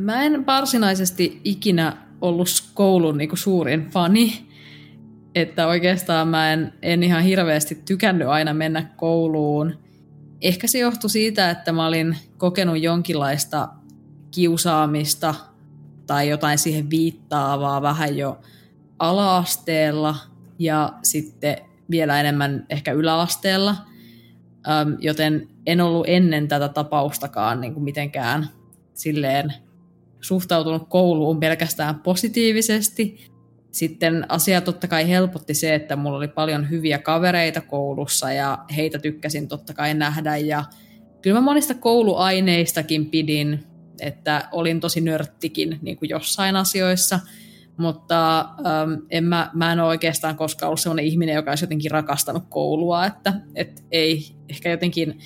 Mä en varsinaisesti ikinä ollut koulun niin kuin suurin fani, että oikeastaan mä en, en ihan hirveästi tykännyt aina mennä kouluun. Ehkä se johtui siitä, että mä olin kokenut jonkinlaista kiusaamista tai jotain siihen viittaavaa vähän jo alaasteella ja sitten vielä enemmän ehkä yläasteella, joten en ollut ennen tätä tapaustakaan niin kuin mitenkään silleen suhtautunut kouluun pelkästään positiivisesti. Sitten asia totta kai helpotti se, että mulla oli paljon hyviä kavereita koulussa ja heitä tykkäsin totta kai nähdä. Ja kyllä mä monista kouluaineistakin pidin, että olin tosi nörttikin niin kuin jossain asioissa, mutta ähm, en mä, mä en ole oikeastaan koskaan ollut sellainen ihminen, joka olisi jotenkin rakastanut koulua, että et ei ehkä jotenkin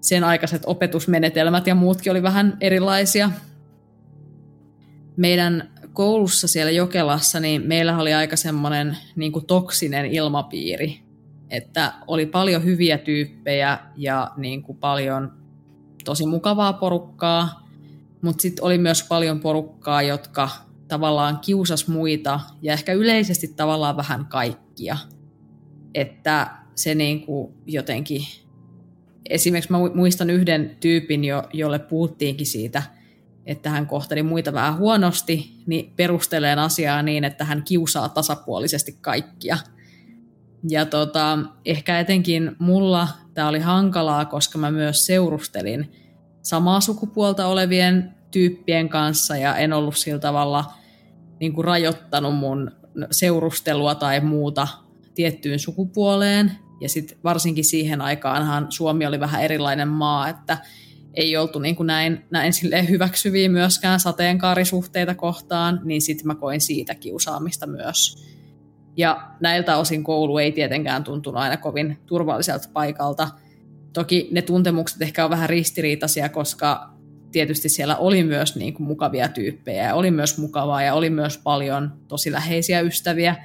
sen aikaiset opetusmenetelmät ja muutkin oli vähän erilaisia meidän koulussa siellä Jokelassa, niin meillä oli aika semmoinen niin kuin toksinen ilmapiiri, että oli paljon hyviä tyyppejä ja niin kuin paljon tosi mukavaa porukkaa, mutta sitten oli myös paljon porukkaa, jotka tavallaan kiusas muita ja ehkä yleisesti tavallaan vähän kaikkia. Että se niin kuin jotenkin, esimerkiksi mä muistan yhden tyypin, jo, jolle puhuttiinkin siitä – että hän kohteli muita vähän huonosti, niin perustelee asiaa niin, että hän kiusaa tasapuolisesti kaikkia. Ja tota, ehkä etenkin mulla tämä oli hankalaa, koska mä myös seurustelin samaa sukupuolta olevien tyyppien kanssa ja en ollut sillä tavalla niin kuin rajoittanut mun seurustelua tai muuta tiettyyn sukupuoleen. Ja sitten varsinkin siihen aikaanhan Suomi oli vähän erilainen maa, että ei oltu niin kuin näin, näin hyväksyviä myöskään sateenkaarisuhteita kohtaan, niin sitten mä koin siitä kiusaamista myös. Ja näiltä osin koulu ei tietenkään tuntunut aina kovin turvalliselta paikalta. Toki ne tuntemukset ehkä on vähän ristiriitaisia, koska tietysti siellä oli myös niin kuin mukavia tyyppejä oli myös mukavaa ja oli myös paljon tosi läheisiä ystäviä,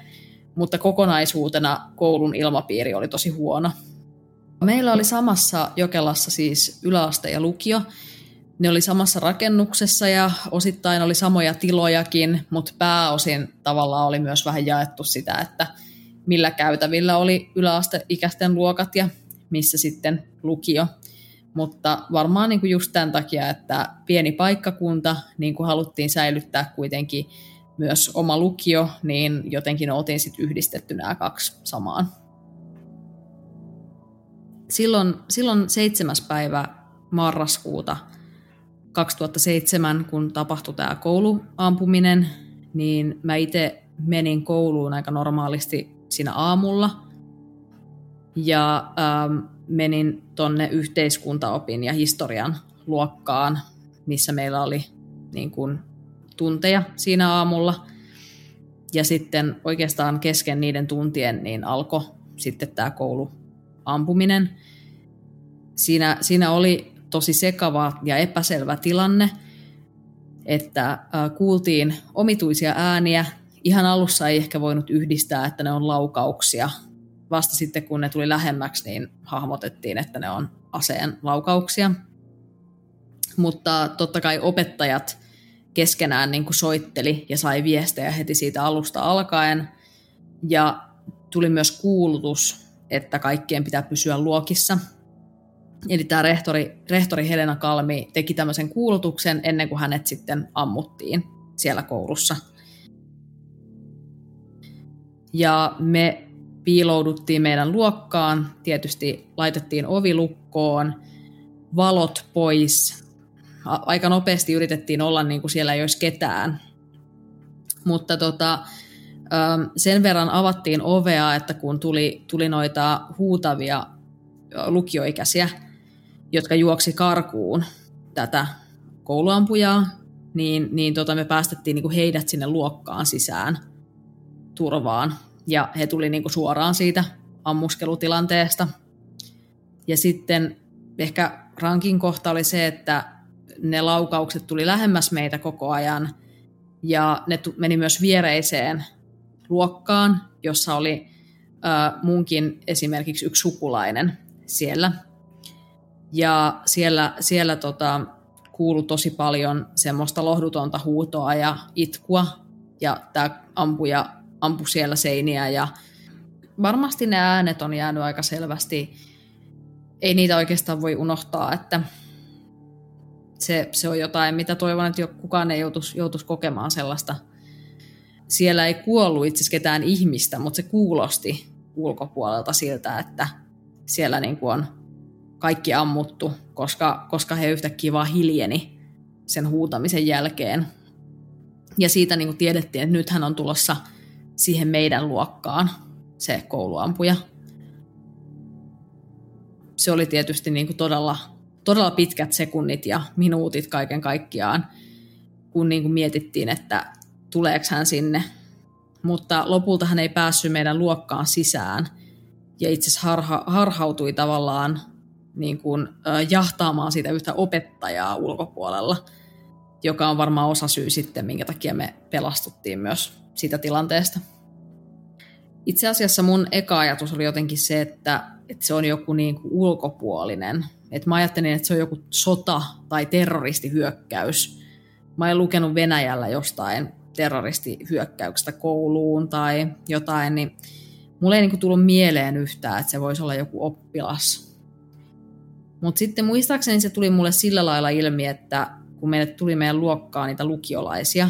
mutta kokonaisuutena koulun ilmapiiri oli tosi huono. Meillä oli samassa Jokelassa siis yläaste ja lukio. Ne oli samassa rakennuksessa ja osittain oli samoja tilojakin, mutta pääosin tavallaan oli myös vähän jaettu sitä, että millä käytävillä oli yläasteikäisten luokat ja missä sitten lukio. Mutta varmaan niin kuin just tämän takia, että pieni paikkakunta, niin kuin haluttiin säilyttää kuitenkin myös oma lukio, niin jotenkin oltiin sitten yhdistetty nämä kaksi samaan silloin, silloin 7. päivä marraskuuta 2007, kun tapahtui tämä kouluampuminen, niin mä itse menin kouluun aika normaalisti siinä aamulla. Ja ähm, menin tonne yhteiskuntaopin ja historian luokkaan, missä meillä oli niin kuin, tunteja siinä aamulla. Ja sitten oikeastaan kesken niiden tuntien niin alkoi sitten tämä koulu ampuminen. Siinä, siinä oli tosi sekava ja epäselvä tilanne, että kuultiin omituisia ääniä. Ihan alussa ei ehkä voinut yhdistää, että ne on laukauksia. Vasta sitten kun ne tuli lähemmäksi, niin hahmotettiin, että ne on aseen laukauksia. Mutta totta kai opettajat keskenään niin kuin soitteli ja sai viestejä heti siitä alusta alkaen. Ja tuli myös kuulutus että kaikkien pitää pysyä luokissa. Eli tämä rehtori, rehtori Helena Kalmi teki tämmöisen kuulutuksen ennen kuin hänet sitten ammuttiin siellä koulussa. Ja me piilouduttiin meidän luokkaan, tietysti laitettiin ovi lukkoon, valot pois. Aika nopeasti yritettiin olla niin kuin siellä ei olisi ketään. Mutta tota, sen verran avattiin ovea, että kun tuli, tuli noita huutavia lukioikäisiä, jotka juoksi karkuun tätä kouluampujaa, niin, niin tota, me päästettiin niin kuin heidät sinne luokkaan sisään turvaan. Ja he tuli niin kuin suoraan siitä ammuskelutilanteesta. Ja sitten ehkä rankin kohta oli se, että ne laukaukset tuli lähemmäs meitä koko ajan. Ja ne meni myös viereiseen luokkaan, jossa oli äh, munkin esimerkiksi yksi sukulainen siellä. Ja siellä, siellä tota, kuului tosi paljon semmoista lohdutonta huutoa ja itkua. Ja tämä ampuja ampui siellä seiniä ja varmasti ne äänet on jäänyt aika selvästi. Ei niitä oikeastaan voi unohtaa, että se, se on jotain, mitä toivon, että kukaan ei joutuisi, joutuisi kokemaan sellaista. Siellä ei kuollut itse asiassa ketään ihmistä, mutta se kuulosti ulkopuolelta siltä, että siellä niin kuin on kaikki ammuttu, koska, koska he yhtäkkiä vaan hiljeni sen huutamisen jälkeen. Ja siitä niin kuin tiedettiin, että nythän on tulossa siihen meidän luokkaan se kouluampuja. Se oli tietysti niin kuin todella, todella pitkät sekunnit ja minuutit kaiken kaikkiaan, kun niin kuin mietittiin, että tuleeko hän sinne. Mutta lopulta hän ei päässyt meidän luokkaan sisään ja itse asiassa harha, harhautui tavallaan niin kuin, äh, jahtaamaan siitä yhtä opettajaa ulkopuolella, joka on varmaan osa syy sitten, minkä takia me pelastuttiin myös siitä tilanteesta. Itse asiassa mun eka ajatus oli jotenkin se, että, että se on joku niin kuin ulkopuolinen. Et mä ajattelin, että se on joku sota tai terroristihyökkäys. Mä en lukenut Venäjällä jostain terroristihyökkäyksestä kouluun tai jotain, niin mulle ei niin kuin tullut mieleen yhtään, että se voisi olla joku oppilas. Mutta sitten muistaakseni se tuli mulle sillä lailla ilmi, että kun meille tuli meidän luokkaan niitä lukiolaisia,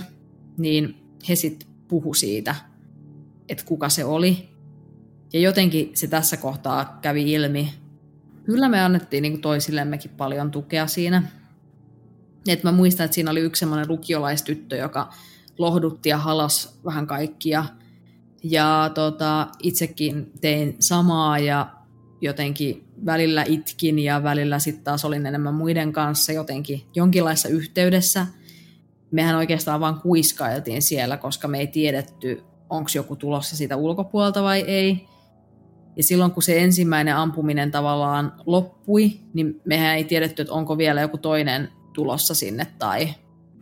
niin he sitten puhu siitä, että kuka se oli. Ja jotenkin se tässä kohtaa kävi ilmi. Kyllä me annettiin niin toisillemmekin paljon tukea siinä. Et mä muistan, että siinä oli yksi semmoinen lukiolaistyttö, joka lohdutti ja halas vähän kaikkia. Ja tota, itsekin tein samaa ja jotenkin välillä itkin ja välillä sitten taas olin enemmän muiden kanssa jotenkin jonkinlaisessa yhteydessä. Mehän oikeastaan vaan kuiskailtiin siellä, koska me ei tiedetty, onko joku tulossa siitä ulkopuolelta vai ei. Ja silloin kun se ensimmäinen ampuminen tavallaan loppui, niin mehän ei tiedetty, että onko vielä joku toinen tulossa sinne tai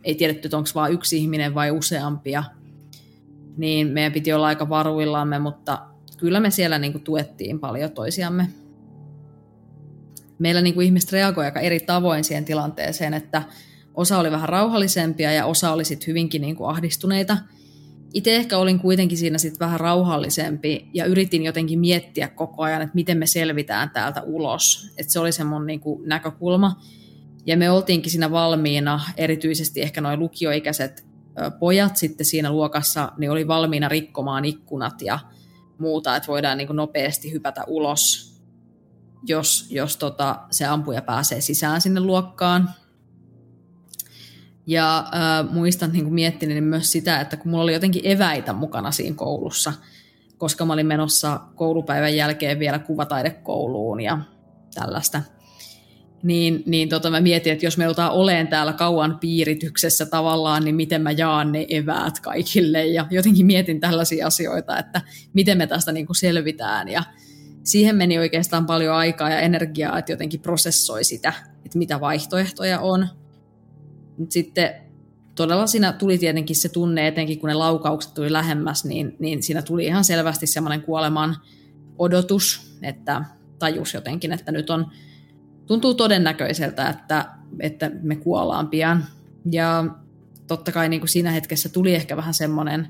ei tiedetty, onko vain yksi ihminen vai useampia. Niin meidän piti olla aika varuillamme, mutta kyllä me siellä niin kuin tuettiin paljon toisiamme. Meillä niin kuin ihmiset reagoivat aika eri tavoin siihen tilanteeseen, että osa oli vähän rauhallisempia ja osa oli sit hyvinkin niin kuin ahdistuneita. Itse ehkä olin kuitenkin siinä sit vähän rauhallisempi ja yritin jotenkin miettiä koko ajan, että miten me selvitään täältä ulos. Että se oli se mun niin kuin näkökulma. Ja me oltiinkin siinä valmiina, erityisesti ehkä noin lukioikäiset pojat sitten siinä luokassa, niin oli valmiina rikkomaan ikkunat ja muuta, että voidaan niin nopeasti hypätä ulos, jos, jos tota, se ampuja pääsee sisään sinne luokkaan. Ja äh, muistan niin miettineeni myös sitä, että kun mulla oli jotenkin eväitä mukana siinä koulussa, koska mä olin menossa koulupäivän jälkeen vielä kuvataidekouluun ja tällaista – niin, niin tota, mä mietin, että jos me joudutaan oleen täällä kauan piirityksessä tavallaan, niin miten mä jaan ne eväät kaikille. Ja jotenkin mietin tällaisia asioita, että miten me tästä niin kuin selvitään. Ja siihen meni oikeastaan paljon aikaa ja energiaa, että jotenkin prosessoi sitä, että mitä vaihtoehtoja on. Sitten todella siinä tuli tietenkin se tunne, etenkin kun ne laukaukset tuli lähemmäs, niin, niin siinä tuli ihan selvästi semmoinen kuoleman odotus, että tajus jotenkin, että nyt on tuntuu todennäköiseltä, että, että me kuollaan pian. Ja totta kai niin kuin siinä hetkessä tuli ehkä vähän semmoinen,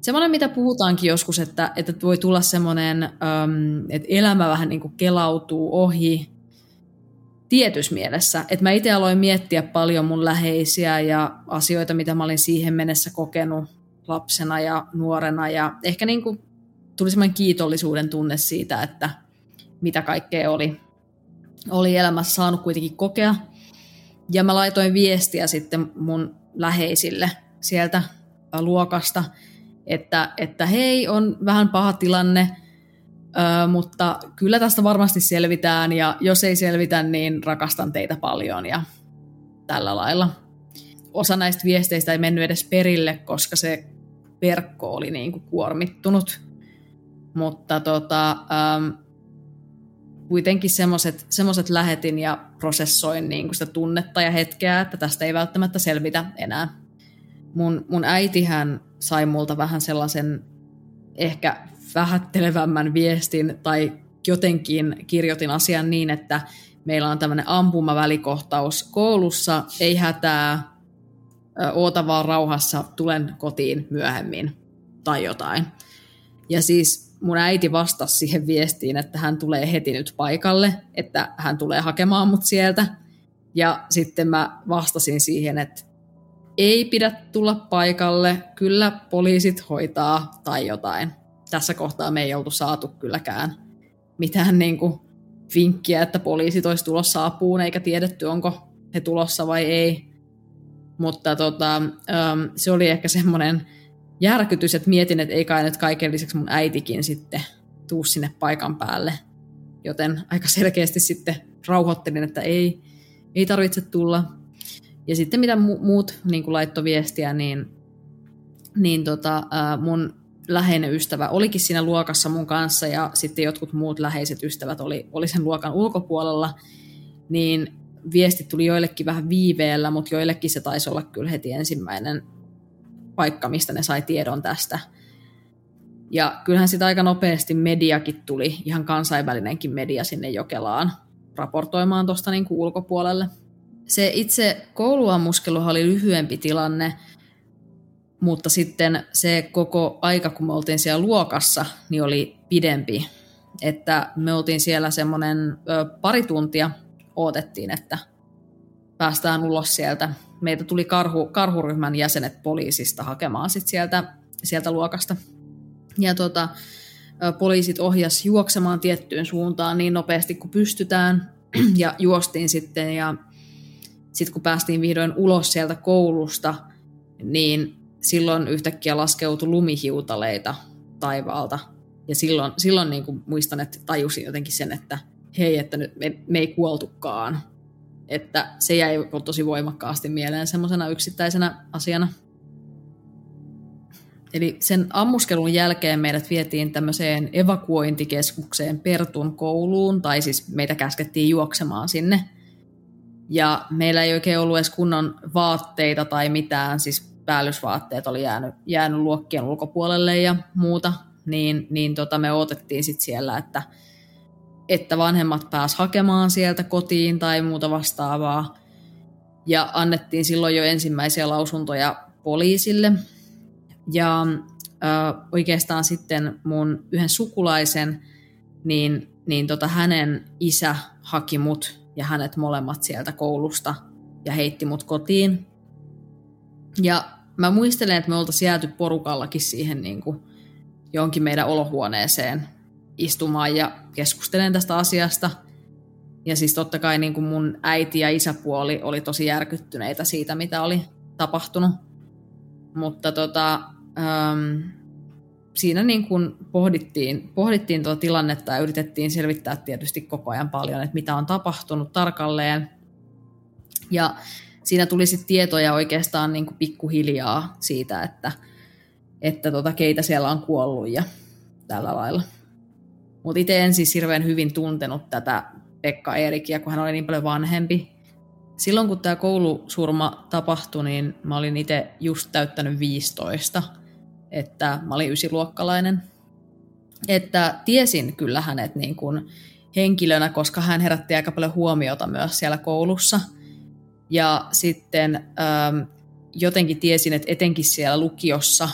semmoinen mitä puhutaankin joskus, että, että voi tulla semmoinen, että elämä vähän niin kuin kelautuu ohi tietyssä mielessä. Että mä itse aloin miettiä paljon mun läheisiä ja asioita, mitä mä olin siihen mennessä kokenut lapsena ja nuorena. Ja ehkä niin kuin tuli semmoinen kiitollisuuden tunne siitä, että mitä kaikkea oli oli elämässä saanut kuitenkin kokea. Ja mä laitoin viestiä sitten mun läheisille sieltä luokasta, että, että hei, on vähän paha tilanne, mutta kyllä tästä varmasti selvitään ja jos ei selvitä, niin rakastan teitä paljon ja tällä lailla. Osa näistä viesteistä ei mennyt edes perille, koska se verkko oli niin kuin kuormittunut. Mutta tota, kuitenkin semmoiset lähetin ja prosessoin niin sitä tunnetta ja hetkeä, että tästä ei välttämättä selvitä enää. Mun, mun äitihän sai multa vähän sellaisen ehkä vähättelevämmän viestin tai jotenkin kirjoitin asian niin, että meillä on tämmöinen ampumavälikohtaus koulussa, ei hätää, oota vaan rauhassa, tulen kotiin myöhemmin tai jotain. Ja siis mun äiti vastasi siihen viestiin, että hän tulee heti nyt paikalle, että hän tulee hakemaan mut sieltä. Ja sitten mä vastasin siihen, että ei pidä tulla paikalle, kyllä poliisit hoitaa tai jotain. Tässä kohtaa me ei oltu saatu kylläkään mitään niin kuin vinkkiä, että poliisit olisi tulossa apuun, eikä tiedetty, onko he tulossa vai ei. Mutta tota, se oli ehkä semmoinen järkytys, että mietin, että ei kai nyt kaiken lisäksi mun äitikin sitten tuu sinne paikan päälle. Joten aika selkeästi sitten rauhoittelin, että ei, ei tarvitse tulla. Ja sitten mitä muut niin kuin laittoi viestiä, niin, niin tota, mun läheinen ystävä olikin siinä luokassa mun kanssa ja sitten jotkut muut läheiset ystävät oli, oli sen luokan ulkopuolella, niin viesti tuli joillekin vähän viiveellä, mutta joillekin se taisi olla kyllä heti ensimmäinen paikka, mistä ne sai tiedon tästä. Ja kyllähän sitä aika nopeasti mediakin tuli, ihan kansainvälinenkin media sinne Jokelaan raportoimaan tuosta niin ulkopuolelle. Se itse kouluammuskelu oli lyhyempi tilanne, mutta sitten se koko aika, kun me oltiin siellä luokassa, niin oli pidempi. Että me oltiin siellä semmoinen pari tuntia, odotettiin, että päästään ulos sieltä. Meitä tuli karhu, karhuryhmän jäsenet poliisista hakemaan sit sieltä, sieltä luokasta. Ja tota, poliisit ohjas juoksemaan tiettyyn suuntaan niin nopeasti kuin pystytään. Ja juostiin sitten ja sitten kun päästiin vihdoin ulos sieltä koulusta, niin silloin yhtäkkiä laskeutui lumihiutaleita taivaalta. Ja silloin, silloin niin kuin muistan, että tajusin jotenkin sen, että hei, että nyt me, me ei kuoltukaan. Että se jäi tosi voimakkaasti mieleen semmoisena yksittäisenä asiana. Eli sen ammuskelun jälkeen meidät vietiin tämmöiseen evakuointikeskukseen Pertun kouluun, tai siis meitä käskettiin juoksemaan sinne. Ja meillä ei oikein ollut edes kunnon vaatteita tai mitään, siis päällysvaatteet oli jäänyt, jäänyt luokkien ulkopuolelle ja muuta, niin, niin tota me odotettiin sitten siellä, että, että vanhemmat pääs hakemaan sieltä kotiin tai muuta vastaavaa. Ja annettiin silloin jo ensimmäisiä lausuntoja poliisille. Ja äh, oikeastaan sitten mun yhden sukulaisen, niin, niin tota hänen isä haki mut ja hänet molemmat sieltä koulusta ja heitti mut kotiin. Ja mä muistelen, että me oltaisiin jääty porukallakin siihen niin kuin jonkin meidän olohuoneeseen istumaan ja keskustelemaan tästä asiasta. Ja siis totta kai niin kuin mun äiti ja isäpuoli oli tosi järkyttyneitä siitä, mitä oli tapahtunut. Mutta tota, ähm, siinä niin kuin pohdittiin, pohdittiin tuota tilannetta ja yritettiin selvittää tietysti koko ajan paljon, että mitä on tapahtunut tarkalleen. Ja siinä tuli sitten tietoja oikeastaan niin kuin pikkuhiljaa siitä, että, että tota, keitä siellä on kuollut ja tällä lailla. Mutta itse en siis hirveän hyvin tuntenut tätä Pekka Eerikiä, kun hän oli niin paljon vanhempi. Silloin kun tämä koulusurma tapahtui, niin mä olin itse just täyttänyt 15, että mä olin ysiluokkalainen. Että tiesin kyllä hänet niin kuin henkilönä, koska hän herätti aika paljon huomiota myös siellä koulussa – ja sitten ähm, jotenkin tiesin, että etenkin siellä lukiossa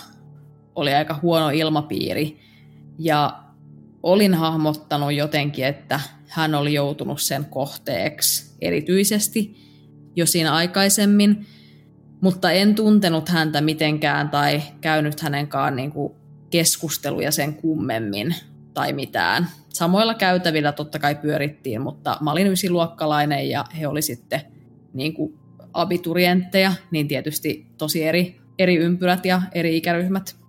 oli aika huono ilmapiiri. Ja olin hahmottanut jotenkin, että hän oli joutunut sen kohteeksi erityisesti jo siinä aikaisemmin, mutta en tuntenut häntä mitenkään tai käynyt hänenkaan niin kuin keskusteluja sen kummemmin tai mitään. Samoilla käytävillä totta kai pyörittiin, mutta mä olin ysiluokkalainen ja he oli sitten niin kuin abiturientteja, niin tietysti tosi eri, eri ympyrät ja eri ikäryhmät.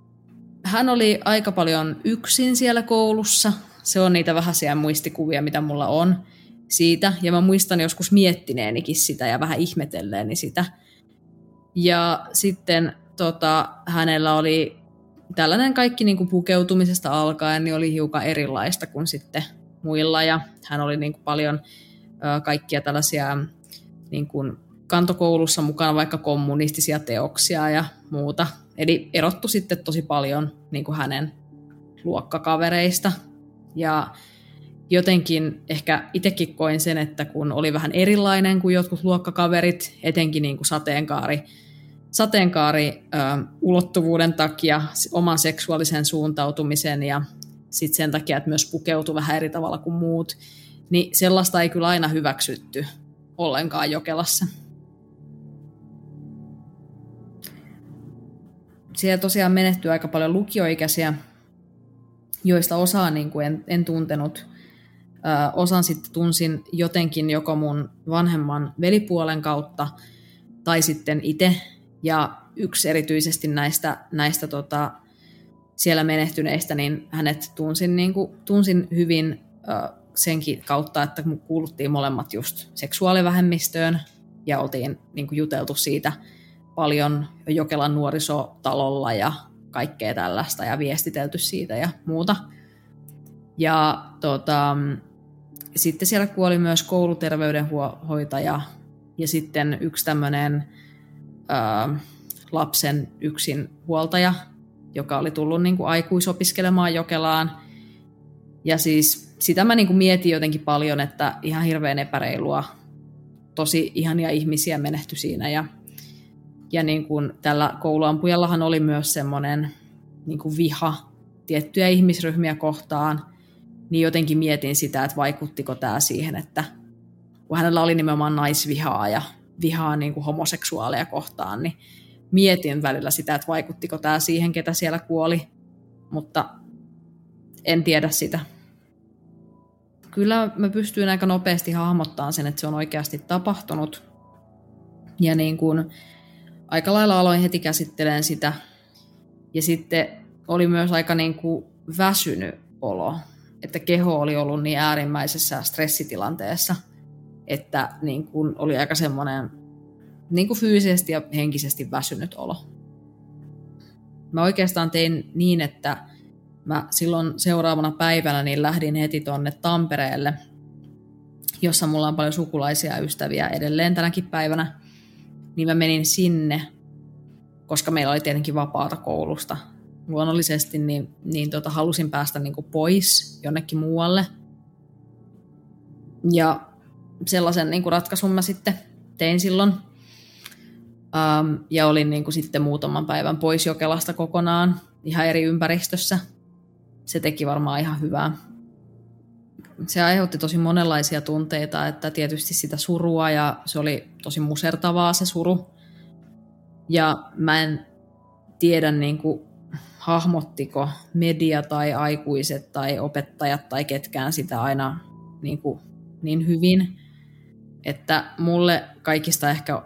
Hän oli aika paljon yksin siellä koulussa. Se on niitä vähäisiä muistikuvia, mitä mulla on siitä. Ja mä muistan joskus miettineenikin sitä ja vähän ihmetelleeni sitä. Ja sitten tota, hänellä oli tällainen kaikki niin kuin pukeutumisesta alkaen niin oli hiukan erilaista kuin sitten muilla. Ja hän oli niin kuin paljon ö, kaikkia tällaisia niin kuin kantokoulussa mukana vaikka kommunistisia teoksia ja muuta. Eli erottu sitten tosi paljon niin kuin hänen luokkakavereista. Ja jotenkin ehkä itsekin koin sen, että kun oli vähän erilainen kuin jotkut luokkakaverit, etenkin niin kuin sateenkaari, sateenkaari ö, ulottuvuuden takia, oman seksuaalisen suuntautumisen ja sitten sen takia, että myös pukeutui vähän eri tavalla kuin muut, niin sellaista ei kyllä aina hyväksytty ollenkaan Jokelassa. Siellä tosiaan menehtyy aika paljon lukioikäisiä, joista osaa niin kuin en, en tuntenut. Ö, osan sitten tunsin jotenkin joko mun vanhemman velipuolen kautta tai sitten itse. Ja yksi erityisesti näistä, näistä tota, siellä menehtyneistä, niin hänet tunsin, niin kuin, tunsin hyvin ö, senkin kautta, että kuuluttiin molemmat just seksuaalivähemmistöön ja oltiin niin kuin juteltu siitä paljon Jokelan nuorisotalolla ja kaikkea tällaista ja viestitelty siitä ja muuta. Ja tota, sitten siellä kuoli myös kouluterveydenhoitaja ja sitten yksi tämmöinen lapsen yksin huoltaja, joka oli tullut niin kuin aikuisopiskelemaan Jokelaan. Ja siis sitä mä niin kuin mietin jotenkin paljon, että ihan hirveän epäreilua. Tosi ihania ihmisiä menehtyi siinä ja ja niin kuin tällä kouluampujallahan oli myös semmoinen niin kuin viha tiettyjä ihmisryhmiä kohtaan, niin jotenkin mietin sitä, että vaikuttiko tämä siihen, että kun hänellä oli nimenomaan naisvihaa ja vihaa niin kuin homoseksuaaleja kohtaan, niin mietin välillä sitä, että vaikuttiko tämä siihen, ketä siellä kuoli, mutta en tiedä sitä. Kyllä mä pystyin aika nopeasti hahmottamaan sen, että se on oikeasti tapahtunut. Ja niin kuin aika lailla aloin heti käsittelemään sitä. Ja sitten oli myös aika niin kuin väsynyt olo, että keho oli ollut niin äärimmäisessä stressitilanteessa, että niin kuin oli aika semmoinen niin kuin fyysisesti ja henkisesti väsynyt olo. Mä oikeastaan tein niin, että mä silloin seuraavana päivänä niin lähdin heti tonne Tampereelle, jossa mulla on paljon sukulaisia ja ystäviä edelleen tänäkin päivänä niin mä menin sinne, koska meillä oli tietenkin vapaata koulusta. Luonnollisesti niin, niin tota, halusin päästä niin kuin pois jonnekin muualle. Ja sellaisen niin kuin ratkaisun mä sitten tein silloin. Ähm, ja olin niin kuin sitten muutaman päivän pois Jokelasta kokonaan, ihan eri ympäristössä. Se teki varmaan ihan hyvää. Se aiheutti tosi monenlaisia tunteita, että tietysti sitä surua ja se oli tosi musertavaa se suru. Ja mä en tiedä niin kuin, hahmottiko media tai aikuiset tai opettajat tai ketkään sitä aina niin, kuin, niin hyvin. Että mulle kaikista ehkä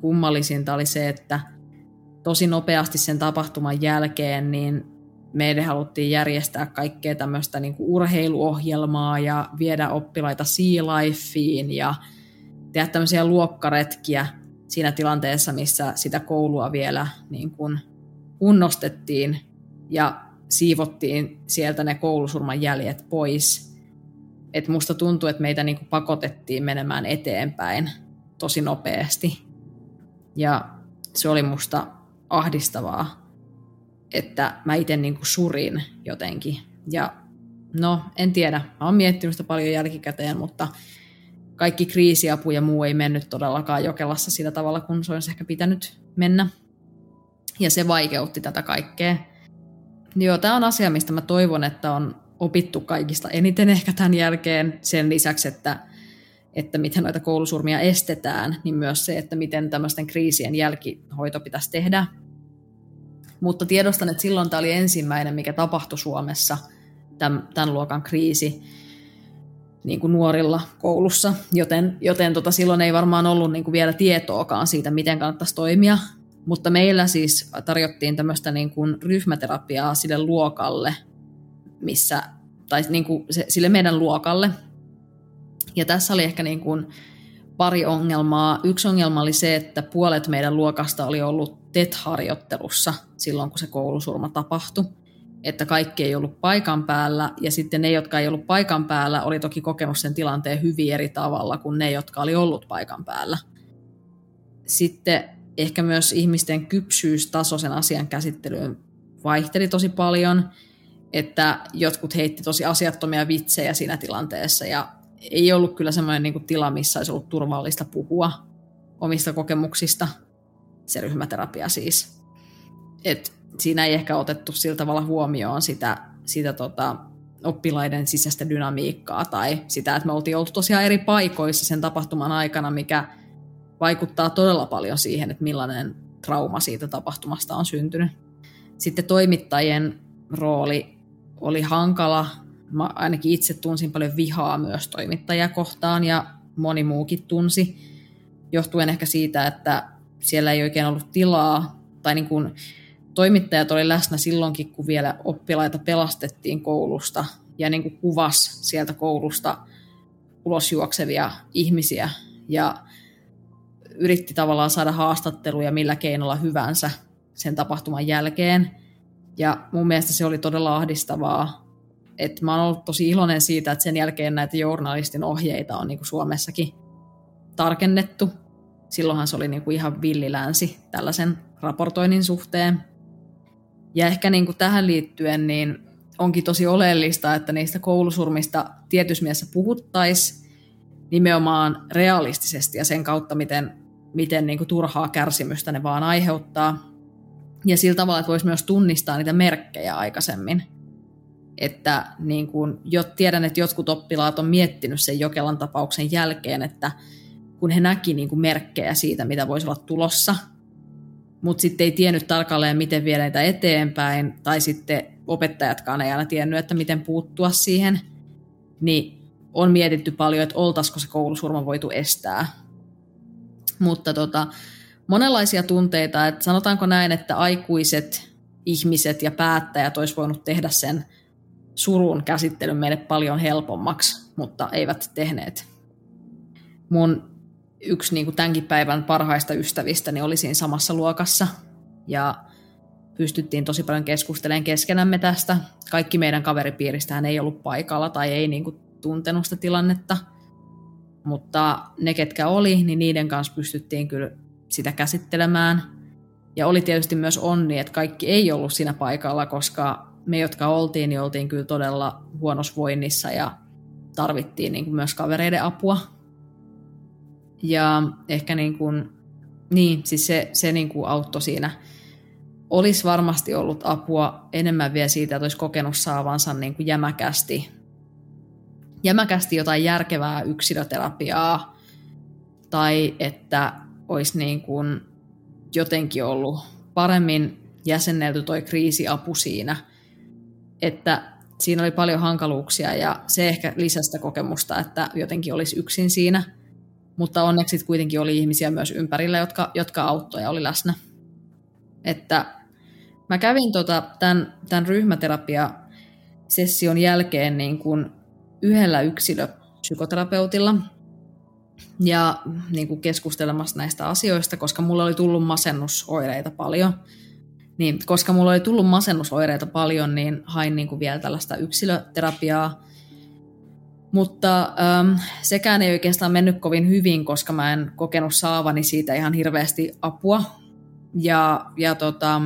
kummallisinta oli se, että tosi nopeasti sen tapahtuman jälkeen niin meidän haluttiin järjestää kaikkea tämmöistä niin kuin urheiluohjelmaa ja viedä oppilaita Sea Lifeen ja tehdä tämmöisiä luokkaretkiä siinä tilanteessa, missä sitä koulua vielä niin kuin kunnostettiin ja siivottiin sieltä ne koulusurman jäljet pois. Et musta tuntuu, että meitä niin kuin pakotettiin menemään eteenpäin tosi nopeasti. Ja se oli musta ahdistavaa, että mä itse niin kuin surin jotenkin. Ja no, en tiedä. Mä oon miettinyt sitä paljon jälkikäteen, mutta kaikki kriisiapu ja muu ei mennyt todellakaan Jokelassa sillä tavalla, kun se olisi ehkä pitänyt mennä. Ja se vaikeutti tätä kaikkea. Joo, tämä on asia, mistä mä toivon, että on opittu kaikista eniten ehkä tämän jälkeen sen lisäksi, että, että miten noita koulusurmia estetään, niin myös se, että miten tämmöisten kriisien jälkihoito pitäisi tehdä. Mutta tiedostan, että silloin tämä oli ensimmäinen, mikä tapahtui Suomessa, tämän, tämän luokan kriisi niin kuin nuorilla koulussa, joten, joten tota, silloin ei varmaan ollut niin kuin vielä tietoakaan siitä, miten kannattaisi toimia. Mutta meillä siis tarjottiin tämmöistä niin kuin ryhmäterapiaa sille luokalle, missä, tai niin kuin se, sille meidän luokalle. Ja tässä oli ehkä niin kuin pari ongelmaa. Yksi ongelma oli se, että puolet meidän luokasta oli ollut TET-harjoittelussa silloin, kun se koulusurma tapahtui. Että kaikki ei ollut paikan päällä, ja sitten ne, jotka ei ollut paikan päällä, oli toki kokenut sen tilanteen hyvin eri tavalla kuin ne, jotka oli ollut paikan päällä. Sitten ehkä myös ihmisten kypsyystaso sen asian käsittelyyn vaihteli tosi paljon, että jotkut heitti tosi asiattomia vitsejä siinä tilanteessa ja ei ollut kyllä semmoinen niin tila, missä olisi ollut turvallista puhua omista kokemuksista, se ryhmäterapia siis. Et siinä ei ehkä otettu sillä tavalla huomioon sitä, sitä tota, oppilaiden sisäistä dynamiikkaa tai sitä, että me oltiin oltu tosiaan eri paikoissa sen tapahtuman aikana, mikä vaikuttaa todella paljon siihen, että millainen trauma siitä tapahtumasta on syntynyt. Sitten toimittajien rooli oli hankala. Mä ainakin itse tunsin paljon vihaa myös toimittajia kohtaan ja moni muukin tunsi, johtuen ehkä siitä, että siellä ei oikein ollut tilaa, tai niin kuin toimittajat oli läsnä silloinkin, kun vielä oppilaita pelastettiin koulusta ja niin kuin kuvas sieltä koulusta ulos juoksevia ihmisiä. Ja yritti tavallaan saada haastatteluja millä keinolla hyvänsä sen tapahtuman jälkeen. Ja mun mielestä se oli todella ahdistavaa. Et mä oon ollut tosi iloinen siitä, että sen jälkeen näitä journalistin ohjeita on niin kuin Suomessakin tarkennettu. Silloinhan se oli niin kuin ihan villilänsi tällaisen raportoinnin suhteen. Ja ehkä niin kuin tähän liittyen niin onkin tosi oleellista, että niistä koulusurmista tietyssä mielessä puhuttaisiin nimenomaan realistisesti ja sen kautta, miten miten niin kuin turhaa kärsimystä ne vaan aiheuttaa. Ja sillä tavalla, että voisi myös tunnistaa niitä merkkejä aikaisemmin. Että niin kuin, jo tiedän, että jotkut oppilaat on miettinyt sen Jokelan tapauksen jälkeen, että kun he näki niin kuin merkkejä siitä, mitä voisi olla tulossa, mutta sitten ei tiennyt tarkalleen, miten viedä niitä eteenpäin, tai sitten opettajatkaan ei aina tiennyt, että miten puuttua siihen, niin on mietitty paljon, että oltaisiko se koulusurma voitu estää. Mutta tota, monenlaisia tunteita, että sanotaanko näin, että aikuiset ihmiset ja päättäjät olisi voinut tehdä sen surun käsittelyn meille paljon helpommaksi, mutta eivät tehneet. Mun yksi niin kuin tämänkin päivän parhaista ystävistäni oli siinä samassa luokassa ja pystyttiin tosi paljon keskustelemaan keskenämme tästä. Kaikki meidän kaveripiiristähän ei ollut paikalla tai ei niin kuin tuntenut sitä tilannetta – mutta ne, ketkä oli, niin niiden kanssa pystyttiin kyllä sitä käsittelemään. Ja oli tietysti myös onni, että kaikki ei ollut siinä paikalla, koska me, jotka oltiin, niin oltiin kyllä todella huonossa voinnissa ja tarvittiin niin kuin myös kavereiden apua. Ja ehkä niin kuin, niin, siis se, se niin kuin auttoi siinä. Olisi varmasti ollut apua enemmän vielä siitä, että olisi kokenut saavansa niin kuin jämäkästi jämäkästi jotain järkevää yksilöterapiaa. Tai että olisi niin kuin jotenkin ollut paremmin jäsennelty toi kriisiapu siinä, että siinä oli paljon hankaluuksia ja se ehkä lisästä kokemusta, että jotenkin olisi yksin siinä, mutta onneksi kuitenkin oli ihmisiä myös ympärillä, jotka, jotka auttoi ja oli läsnä. Että mä kävin tota, tämän, tämän ryhmäterapia-session jälkeen niin kuin yhdellä yksilöpsykoterapeutilla ja niin kuin keskustelemassa näistä asioista, koska mulla oli tullut masennusoireita paljon. Niin, koska mulla oli tullut masennusoireita paljon, niin hain niin kuin vielä tällaista yksilöterapiaa. Mutta ähm, sekään ei oikeastaan mennyt kovin hyvin, koska mä en kokenut saavani siitä ihan hirveästi apua. Ja, ja tota,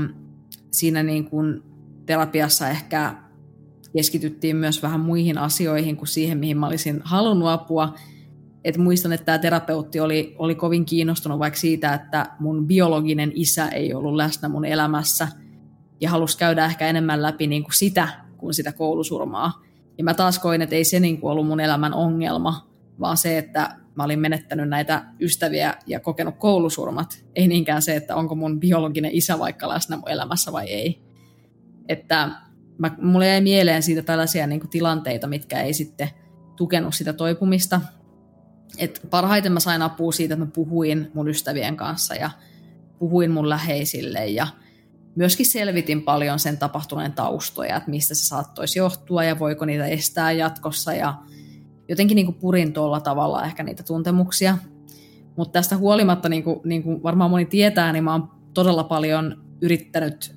siinä niin kuin terapiassa ehkä keskityttiin myös vähän muihin asioihin kuin siihen, mihin mä olisin halunnut apua. Et muistan, että tämä terapeutti oli, oli kovin kiinnostunut vaikka siitä, että mun biologinen isä ei ollut läsnä mun elämässä ja halusi käydä ehkä enemmän läpi niin kuin sitä kuin sitä koulusurmaa. Ja mä taas koin, että ei se niin kuin ollut mun elämän ongelma, vaan se, että mä olin menettänyt näitä ystäviä ja kokenut koulusurmat. Ei niinkään se, että onko mun biologinen isä vaikka läsnä mun elämässä vai ei. Että mä, mulle jäi mieleen siitä tällaisia niin kuin, tilanteita, mitkä ei sitten tukenut sitä toipumista. Et parhaiten mä sain apua siitä, että mä puhuin mun ystävien kanssa ja puhuin mun läheisille ja myöskin selvitin paljon sen tapahtuneen taustoja, että mistä se saattoisi johtua ja voiko niitä estää jatkossa ja jotenkin niin kuin purin tuolla tavalla ehkä niitä tuntemuksia. Mutta tästä huolimatta, niin kuin, niin kuin varmaan moni tietää, niin mä oon todella paljon yrittänyt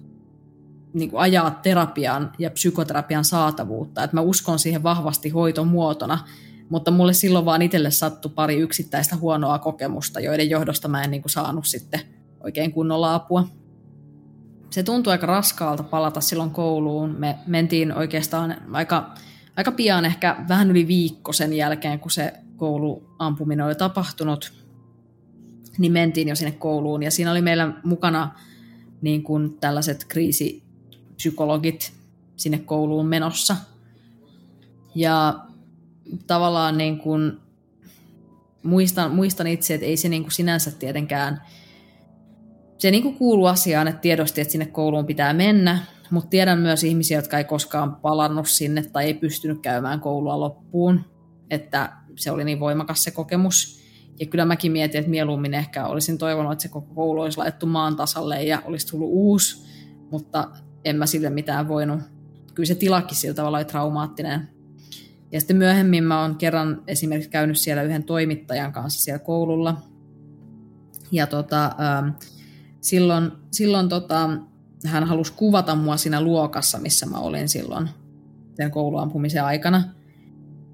niin kuin ajaa terapian ja psykoterapian saatavuutta. Et mä uskon siihen vahvasti hoitomuotona, mutta mulle silloin vaan itselle sattui pari yksittäistä huonoa kokemusta, joiden johdosta mä en niin kuin saanut sitten oikein kunnolla apua. Se tuntui aika raskaalta palata silloin kouluun. Me mentiin oikeastaan aika, aika pian, ehkä vähän yli viikko sen jälkeen, kun se kouluampuminen oli tapahtunut, niin mentiin jo sinne kouluun. Ja siinä oli meillä mukana niin kuin tällaiset kriisipsykologit sinne kouluun menossa. Ja tavallaan niin kuin muistan, muistan itse, että ei se niin kuin sinänsä tietenkään, se niin kuin kuuluu asiaan, että tiedosti, että sinne kouluun pitää mennä, mutta tiedän myös ihmisiä, jotka ei koskaan palannut sinne tai ei pystynyt käymään koulua loppuun, että se oli niin voimakas se kokemus. Ja kyllä mäkin mietin, että mieluummin ehkä olisin toivonut, että se koko koulu olisi laittu maan tasalle ja olisi tullut uusi, mutta en mä sille mitään voinut. Kyllä se tilakin sillä tavalla oli traumaattinen. Ja sitten myöhemmin mä oon kerran esimerkiksi käynyt siellä yhden toimittajan kanssa siellä koululla. Ja tota, ähm, silloin, silloin tota, hän halusi kuvata mua siinä luokassa, missä mä olin silloin sen kouluampumisen aikana.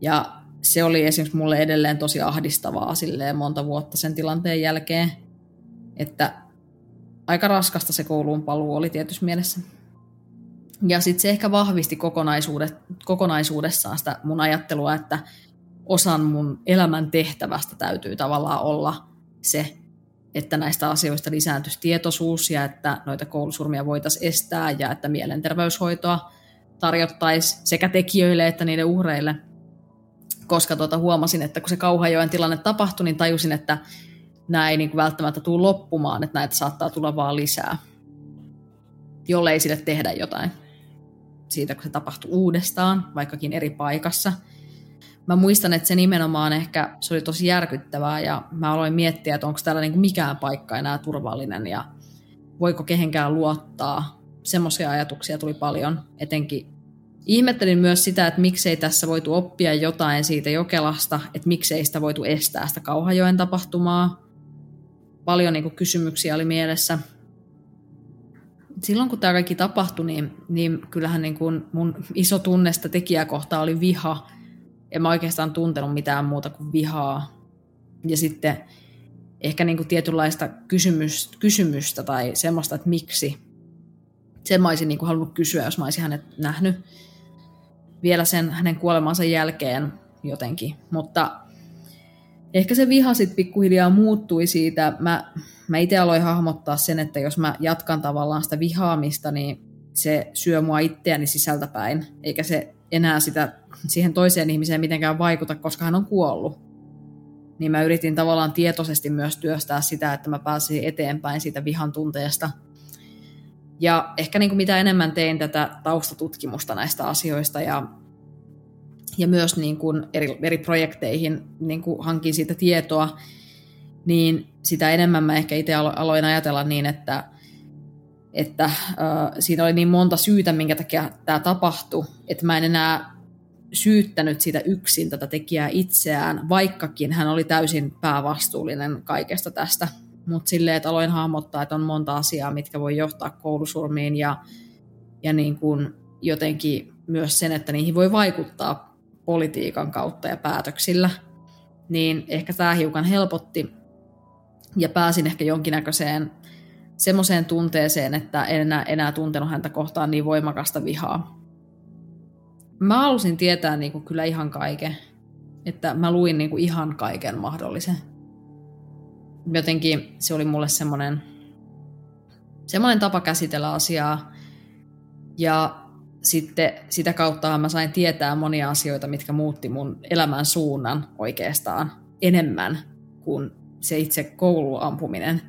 Ja se oli esimerkiksi mulle edelleen tosi ahdistavaa silleen monta vuotta sen tilanteen jälkeen, että aika raskasta se kouluun paluu oli tietyssä mielessä. Ja sitten se ehkä vahvisti kokonaisuudessaan sitä mun ajattelua, että osan mun elämän tehtävästä täytyy tavallaan olla se, että näistä asioista lisääntyisi tietoisuus ja että noita koulusurmia voitaisiin estää ja että mielenterveyshoitoa tarjottaisiin sekä tekijöille että niiden uhreille. Koska tuota, huomasin, että kun se Kauhajoen tilanne tapahtui, niin tajusin, että nämä ei niin kuin välttämättä tule loppumaan, että näitä saattaa tulla vaan lisää, jollei sille tehdä jotain siitä, kun se tapahtui uudestaan, vaikkakin eri paikassa. Mä muistan, että se nimenomaan ehkä, se oli tosi järkyttävää ja mä aloin miettiä, että onko täällä niin mikään paikka enää turvallinen ja voiko kehenkään luottaa. Semmoisia ajatuksia tuli paljon, etenkin Ihmettelin myös sitä, että miksei tässä voitu oppia jotain siitä Jokelasta, että miksei sitä voitu estää sitä Kauhajoen tapahtumaa. Paljon niin kuin, kysymyksiä oli mielessä silloin kun tämä kaikki tapahtui, niin, niin kyllähän niin kuin mun iso tunnesta tekijäkohta oli viha. En mä oikeastaan tuntenut mitään muuta kuin vihaa. Ja sitten ehkä niin kuin tietynlaista kysymys, kysymystä tai semmoista, että miksi. Sen mä olisin niin kuin halunnut kysyä, jos mä olisin hänet nähnyt vielä sen hänen kuolemansa jälkeen jotenkin. Mutta ehkä se viha sitten pikkuhiljaa muuttui siitä. Mä, mä itse aloin hahmottaa sen, että jos mä jatkan tavallaan sitä vihaamista, niin se syö mua itseäni sisältäpäin, eikä se enää sitä siihen toiseen ihmiseen mitenkään vaikuta, koska hän on kuollut. Niin mä yritin tavallaan tietoisesti myös työstää sitä, että mä pääsin eteenpäin siitä vihan tunteesta. Ja ehkä niin kuin mitä enemmän tein tätä taustatutkimusta näistä asioista ja ja myös niin kuin eri, eri projekteihin niin kuin hankin siitä tietoa, niin sitä enemmän mä ehkä itse aloin ajatella niin, että, että äh, siinä oli niin monta syytä, minkä takia tämä tapahtui, että mä en enää syyttänyt sitä yksin tätä tekijää itseään, vaikkakin hän oli täysin päävastuullinen kaikesta tästä. Mutta silleen, että aloin hahmottaa, että on monta asiaa, mitkä voi johtaa koulusurmiin ja, ja niin kuin jotenkin myös sen, että niihin voi vaikuttaa politiikan kautta ja päätöksillä, niin ehkä tämä hiukan helpotti ja pääsin ehkä jonkinnäköiseen semmoiseen tunteeseen, että en enää, enää tuntenut häntä kohtaan niin voimakasta vihaa. Mä halusin tietää niin kuin kyllä ihan kaiken, että mä luin niin kuin ihan kaiken mahdollisen. Jotenkin se oli mulle semmoinen, semmoinen tapa käsitellä asiaa. Ja sitten sitä kautta mä sain tietää monia asioita, mitkä muutti mun elämän suunnan oikeastaan enemmän kuin se itse kouluampuminen.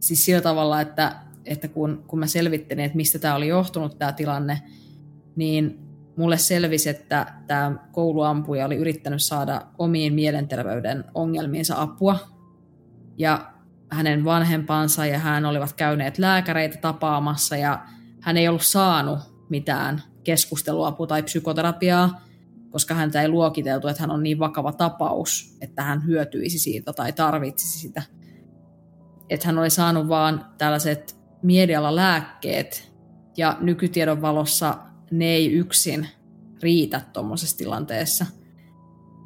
Siis sillä tavalla, että, että kun, kun mä selvittelin, että mistä tämä oli johtunut tämä tilanne, niin mulle selvisi, että tämä kouluampuja oli yrittänyt saada omiin mielenterveyden ongelmiinsa apua. Ja hänen vanhempansa ja hän olivat käyneet lääkäreitä tapaamassa ja hän ei ollut saanut mitään keskusteluapua tai psykoterapiaa, koska häntä ei luokiteltu, että hän on niin vakava tapaus, että hän hyötyisi siitä tai tarvitsisi sitä. Että hän oli saanut vaan tällaiset miedialla lääkkeet ja nykytiedon valossa ne ei yksin riitä tuommoisessa tilanteessa.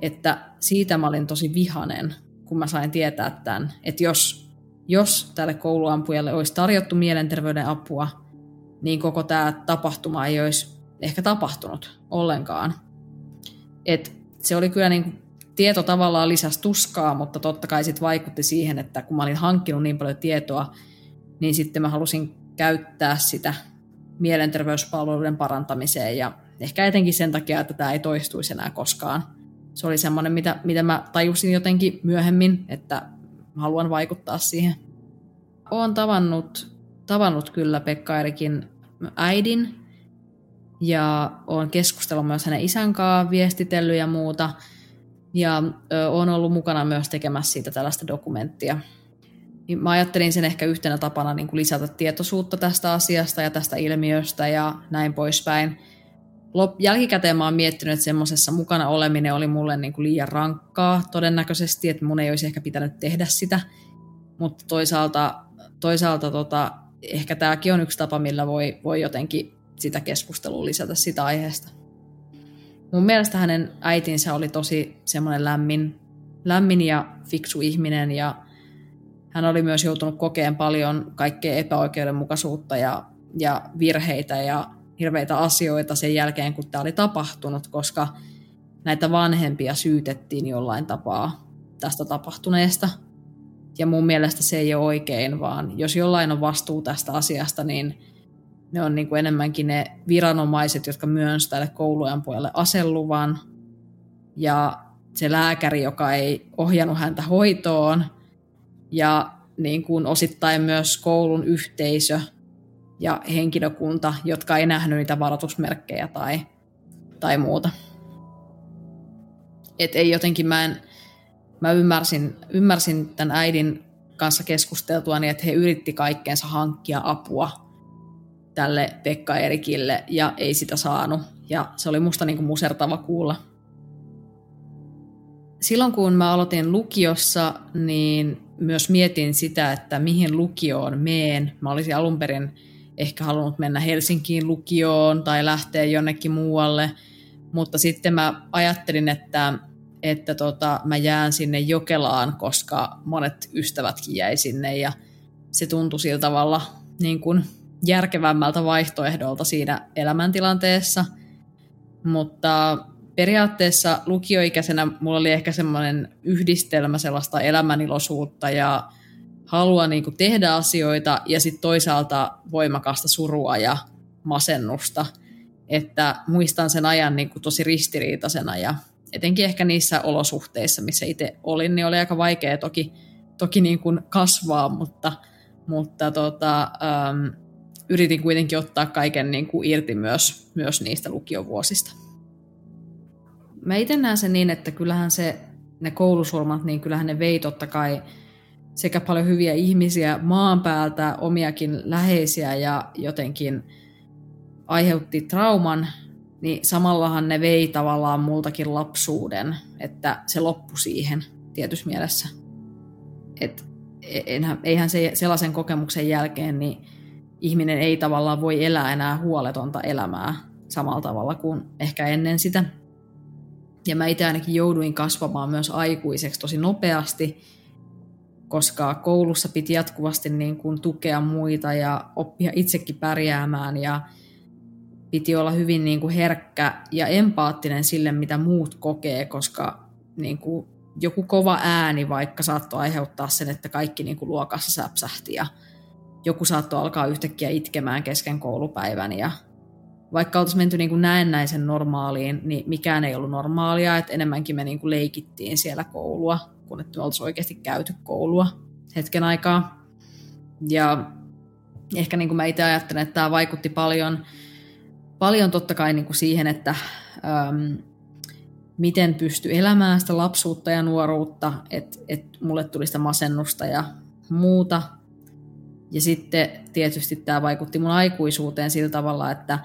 Että siitä mä olin tosi vihanen, kun mä sain tietää tämän, että jos, jos tälle kouluampujalle olisi tarjottu mielenterveyden apua, niin koko tämä tapahtuma ei olisi ehkä tapahtunut ollenkaan. Et se oli kyllä niin tieto tavallaan lisäsi tuskaa, mutta totta kai sitten vaikutti siihen, että kun mä olin hankkinut niin paljon tietoa, niin sitten mä halusin käyttää sitä mielenterveyspalveluiden parantamiseen ja ehkä etenkin sen takia, että tämä ei toistuisi enää koskaan. Se oli semmoinen, mitä, mitä mä tajusin jotenkin myöhemmin, että haluan vaikuttaa siihen. Olen tavannut, tavannut kyllä Pekka Erikin äidin ja olen keskustellut myös hänen isän kanssa, viestitellyt ja muuta. Ja olen ollut mukana myös tekemässä siitä tällaista dokumenttia. Niin mä ajattelin sen ehkä yhtenä tapana niin kuin lisätä tietoisuutta tästä asiasta ja tästä ilmiöstä ja näin poispäin. Jälkikäteen mä oon miettinyt, että semmoisessa mukana oleminen oli mulle niin kuin liian rankkaa todennäköisesti, että mun ei olisi ehkä pitänyt tehdä sitä. Mutta toisaalta, toisaalta tota, ehkä tämäkin on yksi tapa, millä voi, voi jotenkin sitä keskustelua lisätä sitä aiheesta. Mun mielestä hänen äitinsä oli tosi semmoinen lämmin, lämmin ja fiksu ihminen ja hän oli myös joutunut kokeen paljon kaikkea epäoikeudenmukaisuutta ja, ja virheitä ja hirveitä asioita sen jälkeen, kun tämä oli tapahtunut, koska näitä vanhempia syytettiin jollain tapaa tästä tapahtuneesta. Ja mun mielestä se ei ole oikein, vaan jos jollain on vastuu tästä asiasta, niin ne on niin kuin enemmänkin ne viranomaiset, jotka myönsivät tälle koulujen puolelle aseluvan. Ja se lääkäri, joka ei ohjannut häntä hoitoon. Ja niin kuin osittain myös koulun yhteisö ja henkilökunta, jotka ei nähnyt niitä varoitusmerkkejä tai, tai muuta. Et ei jotenkin, mä, en, mä ymmärsin, ymmärsin tämän äidin kanssa keskusteltua niin, että he yritti kaikkeensa hankkia apua tälle Pekka Erikille ja ei sitä saanut. Ja se oli musta niin kuin musertava kuulla. Silloin kun mä aloitin lukiossa, niin myös mietin sitä, että mihin lukioon meen. Mä olisin alun perin ehkä halunnut mennä Helsinkiin lukioon tai lähteä jonnekin muualle, mutta sitten mä ajattelin, että, että tota, mä jään sinne Jokelaan, koska monet ystävätkin jäi sinne ja se tuntui sillä tavalla niin kuin järkevämmältä vaihtoehdolta siinä elämäntilanteessa. Mutta periaatteessa lukioikäisenä mulla oli ehkä semmoinen yhdistelmä sellaista elämäniloisuutta ja halua niin kuin tehdä asioita ja sitten toisaalta voimakasta surua ja masennusta. Että muistan sen ajan niin kuin tosi ristiriitaisena ja etenkin ehkä niissä olosuhteissa, missä itse olin, niin oli aika vaikea toki, toki niin kuin kasvaa, mutta, mutta tota, ähm, yritin kuitenkin ottaa kaiken niin kuin irti myös, myös niistä lukiovuosista. Mä itse näen sen niin, että kyllähän se, ne koulusurmat, niin kyllähän ne vei totta kai sekä paljon hyviä ihmisiä maan päältä, omiakin läheisiä ja jotenkin aiheutti trauman, niin samallahan ne vei tavallaan multakin lapsuuden, että se loppui siihen tietyssä mielessä. Et e-, enhän, eihän se sellaisen kokemuksen jälkeen, niin ihminen ei tavallaan voi elää enää huoletonta elämää samalla tavalla kuin ehkä ennen sitä. Ja mä itse ainakin jouduin kasvamaan myös aikuiseksi tosi nopeasti, koska koulussa piti jatkuvasti niin kuin tukea muita ja oppia itsekin pärjäämään ja piti olla hyvin niin kuin herkkä ja empaattinen sille, mitä muut kokee, koska niin kuin joku kova ääni vaikka saattoi aiheuttaa sen, että kaikki niin kuin luokassa säpsähti ja joku saattoi alkaa yhtäkkiä itkemään kesken koulupäivän ja vaikka oltaisiin menty niin kuin näennäisen normaaliin, niin mikään ei ollut normaalia, että enemmänkin me niin kuin leikittiin siellä koulua, kun että me oltaisiin oikeasti käyty koulua hetken aikaa. Ja ehkä niin kuin mä itse ajattelen, että tämä vaikutti paljon, paljon totta kai niin kuin siihen, että äm, miten pysty elämään sitä lapsuutta ja nuoruutta, että et mulle tuli sitä masennusta ja muuta. Ja sitten tietysti tämä vaikutti mun aikuisuuteen sillä tavalla, että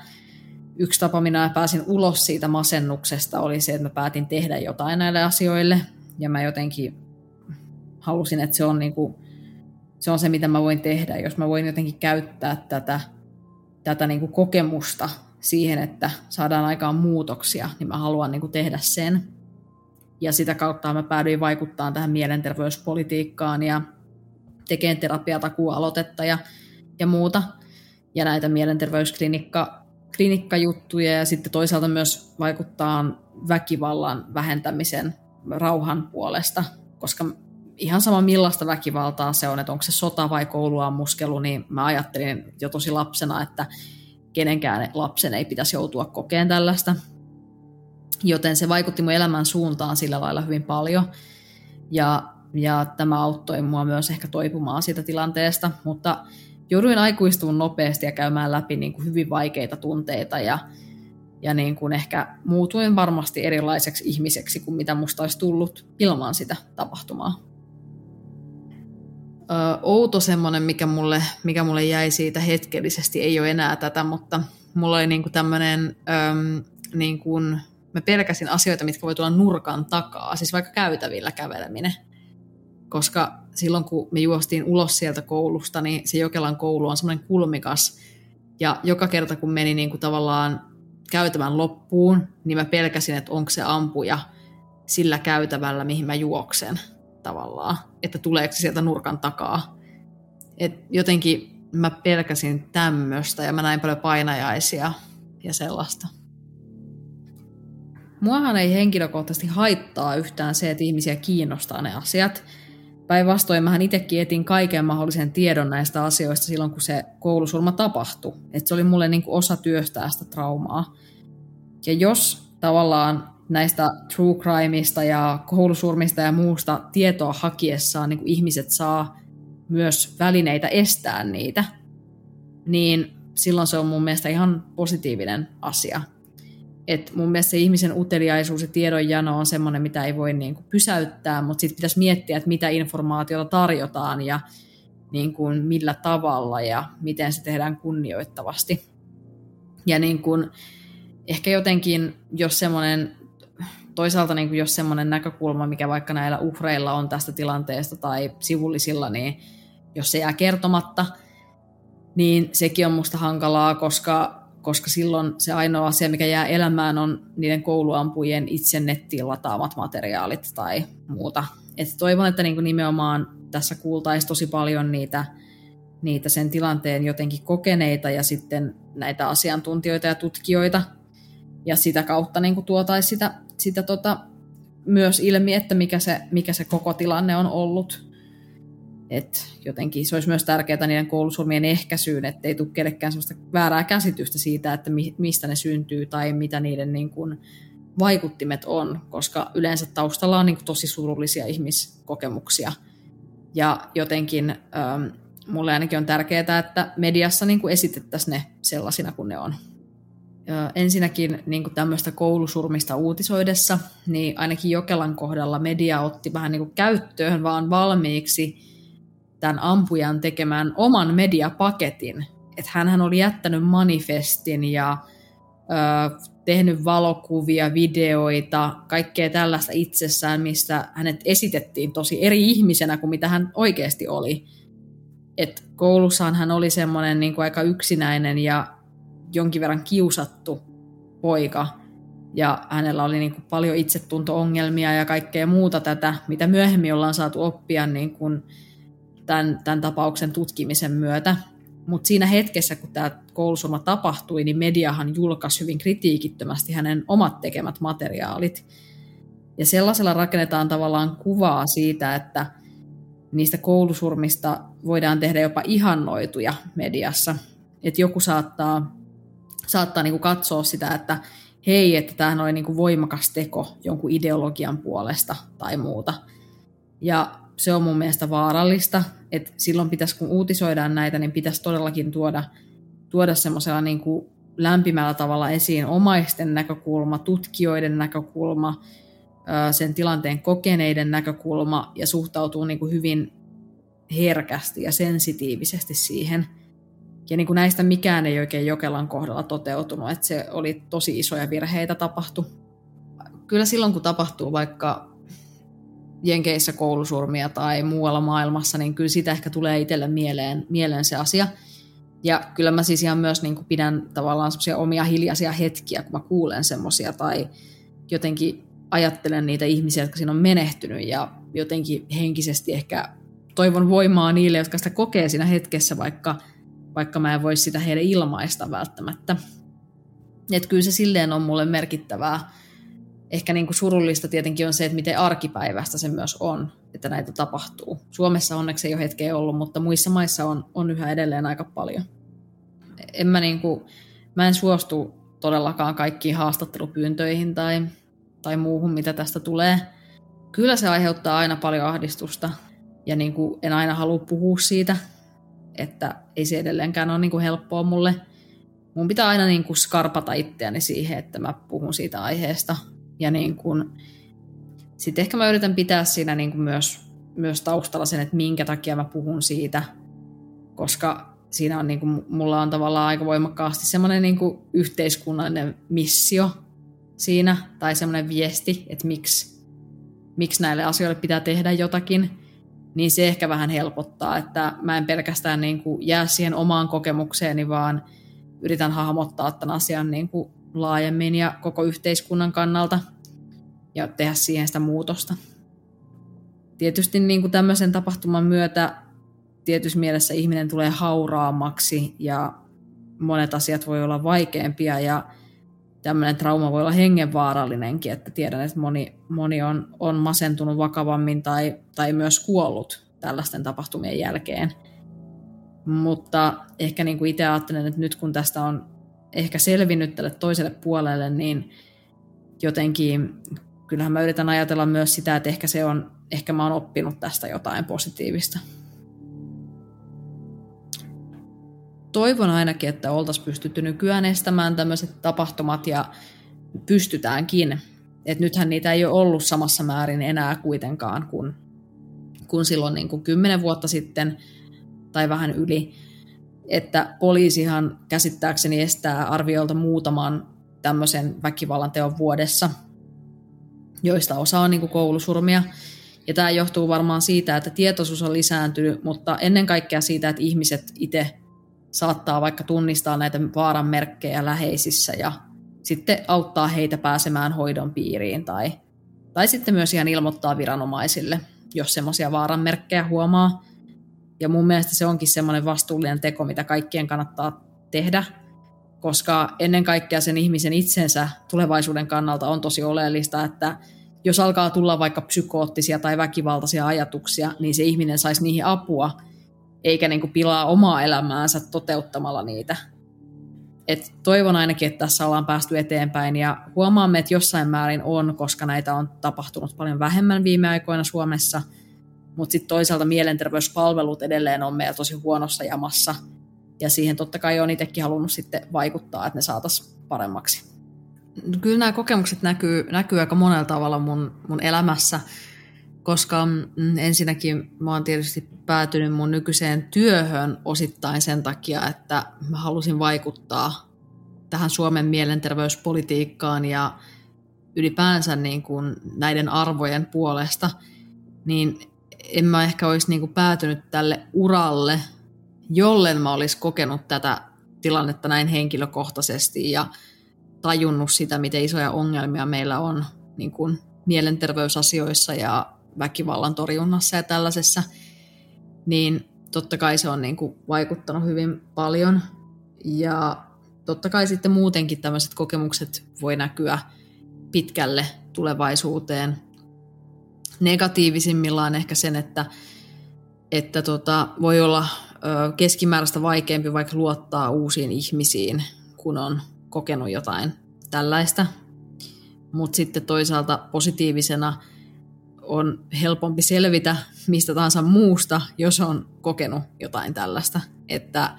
yksi tapa, minä pääsin ulos siitä masennuksesta, oli se, että mä päätin tehdä jotain näille asioille. Ja mä jotenkin halusin, että se on, niin kuin, se, on se, mitä mä voin tehdä. Jos mä voin jotenkin käyttää tätä, tätä niin kuin kokemusta siihen, että saadaan aikaan muutoksia, niin mä haluan niin kuin tehdä sen. Ja sitä kautta mä päädyin vaikuttaa tähän mielenterveyspolitiikkaan ja tekemään terapiatakuualoitetta ja, ja muuta. Ja näitä mielenterveysklinikka klinikkajuttuja ja sitten toisaalta myös vaikuttaa väkivallan vähentämisen rauhan puolesta, koska ihan sama millaista väkivaltaa se on, että onko se sota vai kouluammuskelu, niin mä ajattelin jo tosi lapsena, että kenenkään lapsen ei pitäisi joutua kokeen tällaista. Joten se vaikutti mun elämän suuntaan sillä lailla hyvin paljon. Ja, ja tämä auttoi mua myös ehkä toipumaan siitä tilanteesta, mutta jouduin aikuistumaan nopeasti ja käymään läpi niin kuin hyvin vaikeita tunteita ja, ja niin kuin ehkä muutuin varmasti erilaiseksi ihmiseksi kuin mitä musta olisi tullut ilman sitä tapahtumaa. Ö, outo semmoinen, mikä mulle, mikä mulle jäi siitä hetkellisesti, ei ole enää tätä, mutta mulla oli niin kuin tämmöinen, öm, niin kuin, mä pelkäsin asioita, mitkä voi tulla nurkan takaa, siis vaikka käytävillä käveleminen. Koska silloin, kun me juostiin ulos sieltä koulusta, niin se Jokelan koulu on semmoinen kulmikas. Ja joka kerta, kun meni niin kuin tavallaan käytävän loppuun, niin mä pelkäsin, että onko se ampuja sillä käytävällä, mihin mä juoksen tavallaan. Että tuleeko se sieltä nurkan takaa. Et jotenkin mä pelkäsin tämmöistä ja mä näin paljon painajaisia ja sellaista. Muahan ei henkilökohtaisesti haittaa yhtään se, että ihmisiä kiinnostaa ne asiat. Päinvastoin mähän itsekin etin kaiken mahdollisen tiedon näistä asioista silloin, kun se koulusurma tapahtui. Et se oli mulle niin kuin osa työstää sitä traumaa. Ja jos tavallaan näistä true crimeista ja koulusurmista ja muusta tietoa hakiessaan niin kuin ihmiset saa myös välineitä estää niitä, niin silloin se on mun mielestä ihan positiivinen asia. Et mun mielestä se ihmisen uteliaisuus ja tiedonjano on semmoinen, mitä ei voi niin kuin pysäyttää, mutta sitten pitäisi miettiä, että mitä informaatiota tarjotaan ja niin kuin millä tavalla ja miten se tehdään kunnioittavasti. Ja niin kuin, ehkä jotenkin, jos semmoinen, toisaalta niin kuin jos semmoinen näkökulma, mikä vaikka näillä uhreilla on tästä tilanteesta tai sivullisilla, niin jos se jää kertomatta, niin sekin on musta hankalaa, koska koska silloin se ainoa asia, mikä jää elämään, on niiden kouluampujien itse nettiin lataamat materiaalit tai muuta. Et toivon, että niinku nimenomaan tässä kuultaisiin tosi paljon niitä, niitä sen tilanteen jotenkin kokeneita ja sitten näitä asiantuntijoita ja tutkijoita. Ja sitä kautta niin tuotaisiin sitä, sitä tota, myös ilmi, että mikä se, mikä se koko tilanne on ollut. Et jotenkin se olisi myös tärkeää niiden koulusurmien ehkäisyyn, ettei tule kellekään sellaista väärää käsitystä siitä, että mi- mistä ne syntyy tai mitä niiden niin kuin vaikuttimet on, koska yleensä taustalla on niin kuin tosi surullisia ihmiskokemuksia. Ja jotenkin ähm, mulle ainakin on tärkeää, että mediassa niin kuin esitettäisiin ne sellaisina kuin ne on. Ja ensinnäkin niin kuin tämmöistä koulusurmista uutisoidessa, niin ainakin Jokelan kohdalla media otti vähän niin kuin käyttöön vaan valmiiksi tämän ampujan tekemään oman mediapaketin. Että hän oli jättänyt manifestin ja ö, tehnyt valokuvia, videoita, kaikkea tällaista itsessään, mistä hänet esitettiin tosi eri ihmisenä kuin mitä hän oikeasti oli. Et koulussaan hän oli semmoinen niin kuin aika yksinäinen ja jonkin verran kiusattu poika, ja hänellä oli niin kuin paljon itsetunto-ongelmia ja kaikkea muuta tätä, mitä myöhemmin ollaan saatu oppia niin kuin tämän, tämän tapauksen tutkimisen myötä. Mutta siinä hetkessä, kun tämä koulusoma tapahtui, niin mediahan julkaisi hyvin kritiikittömästi hänen omat tekemät materiaalit. Ja sellaisella rakennetaan tavallaan kuvaa siitä, että niistä koulusurmista voidaan tehdä jopa ihannoituja mediassa. Että joku saattaa, saattaa niinku katsoa sitä, että hei, että tämähän oli niinku voimakas teko jonkun ideologian puolesta tai muuta. Ja se on mun mielestä vaarallista, että silloin pitäisi, kun uutisoidaan näitä, niin pitäisi todellakin tuoda, tuoda semmoisella niin kuin lämpimällä tavalla esiin omaisten näkökulma, tutkijoiden näkökulma, sen tilanteen kokeneiden näkökulma ja suhtautuu niin kuin hyvin, herkästi ja sensitiivisesti siihen. Ja niin kuin näistä mikään ei oikein Jokelan kohdalla toteutunut, että se oli tosi isoja virheitä tapahtu. Kyllä silloin, kun tapahtuu vaikka Jenkeissä koulusurmia tai muualla maailmassa, niin kyllä sitä ehkä tulee itselle mieleen, mieleen se asia. Ja kyllä mä siis ihan myös niin kuin pidän tavallaan semmoisia omia hiljaisia hetkiä, kun mä kuulen semmoisia tai jotenkin ajattelen niitä ihmisiä, jotka siinä on menehtynyt ja jotenkin henkisesti ehkä toivon voimaa niille, jotka sitä kokee siinä hetkessä, vaikka, vaikka mä en voi sitä heille ilmaista välttämättä. Et kyllä se silleen on mulle merkittävää. Ehkä niin kuin surullista tietenkin on se, että miten arkipäivästä se myös on, että näitä tapahtuu. Suomessa onneksi ei ole hetkeä ollut, mutta muissa maissa on, on yhä edelleen aika paljon. En mä, niin kuin, mä en suostu todellakaan kaikkiin haastattelupyyntöihin tai, tai muuhun, mitä tästä tulee. Kyllä se aiheuttaa aina paljon ahdistusta ja niin kuin en aina halua puhua siitä, että ei se edelleenkään ole niin kuin helppoa mulle. Mun pitää aina niin kuin skarpata itseäni siihen, että mä puhun siitä aiheesta. Ja niin kuin, sitten ehkä mä yritän pitää siinä niin kuin myös, myös taustalla sen, että minkä takia mä puhun siitä, koska siinä on niin kuin, mulla on tavallaan aika voimakkaasti semmoinen niin yhteiskunnallinen missio siinä, tai semmoinen viesti, että miksi, miksi näille asioille pitää tehdä jotakin, niin se ehkä vähän helpottaa, että mä en pelkästään niin kuin jää siihen omaan kokemukseeni, vaan yritän hahmottaa tämän asian niin kuin laajemmin ja koko yhteiskunnan kannalta ja tehdä siihen sitä muutosta. Tietysti niin kuin tämmöisen tapahtuman myötä tietyssä mielessä ihminen tulee hauraammaksi ja monet asiat voi olla vaikeampia ja tämmöinen trauma voi olla hengenvaarallinenkin, että tiedän, että moni, moni on, on masentunut vakavammin tai, tai myös kuollut tällaisten tapahtumien jälkeen. Mutta ehkä niin kuin itse ajattelen, että nyt kun tästä on ehkä selvinnyt tälle toiselle puolelle, niin jotenkin kyllähän mä yritän ajatella myös sitä, että ehkä se on, ehkä mä oon oppinut tästä jotain positiivista. toivon ainakin, että oltaisiin pystytty nykyään estämään tämmöiset tapahtumat ja pystytäänkin. Et nythän niitä ei ole ollut samassa määrin enää kuitenkaan kuin, kuin silloin niin kuin kymmenen vuotta sitten tai vähän yli. Että poliisihan käsittääkseni estää arviolta muutaman tämmöisen väkivallan teon vuodessa, joista osa on niin kuin koulusurmia. Ja tämä johtuu varmaan siitä, että tietoisuus on lisääntynyt, mutta ennen kaikkea siitä, että ihmiset itse saattaa vaikka tunnistaa näitä vaaran merkkejä läheisissä ja sitten auttaa heitä pääsemään hoidon piiriin tai, tai sitten myös ihan ilmoittaa viranomaisille, jos semmoisia vaaran merkkejä huomaa. Ja mun mielestä se onkin semmoinen vastuullinen teko, mitä kaikkien kannattaa tehdä, koska ennen kaikkea sen ihmisen itsensä tulevaisuuden kannalta on tosi oleellista, että jos alkaa tulla vaikka psykoottisia tai väkivaltaisia ajatuksia, niin se ihminen saisi niihin apua – eikä niin kuin pilaa omaa elämäänsä toteuttamalla niitä. Et toivon ainakin, että tässä ollaan päästy eteenpäin ja huomaamme, että jossain määrin on, koska näitä on tapahtunut paljon vähemmän viime aikoina Suomessa, mutta sitten toisaalta mielenterveyspalvelut edelleen on meillä tosi huonossa jamassa ja siihen totta kai on itsekin halunnut sitten vaikuttaa, että ne saataisiin paremmaksi. Kyllä nämä kokemukset näkyy, näkyy aika monella tavalla mun, mun elämässä koska mm, ensinnäkin mä oon tietysti päätynyt mun nykyiseen työhön osittain sen takia, että mä halusin vaikuttaa tähän Suomen mielenterveyspolitiikkaan ja ylipäänsä niin kuin näiden arvojen puolesta, niin en mä ehkä olisi niin kuin päätynyt tälle uralle, jollen mä olisi kokenut tätä tilannetta näin henkilökohtaisesti ja tajunnut sitä, miten isoja ongelmia meillä on niin kuin mielenterveysasioissa ja väkivallan torjunnassa ja tällaisessa, niin totta kai se on niin kuin vaikuttanut hyvin paljon. Ja totta kai sitten muutenkin tämmöiset kokemukset voi näkyä pitkälle tulevaisuuteen. Negatiivisimmillaan ehkä sen, että, että tota, voi olla ö, keskimääräistä vaikeampi vaikka luottaa uusiin ihmisiin, kun on kokenut jotain tällaista. Mutta sitten toisaalta positiivisena – on helpompi selvitä mistä tahansa muusta, jos on kokenut jotain tällaista. Että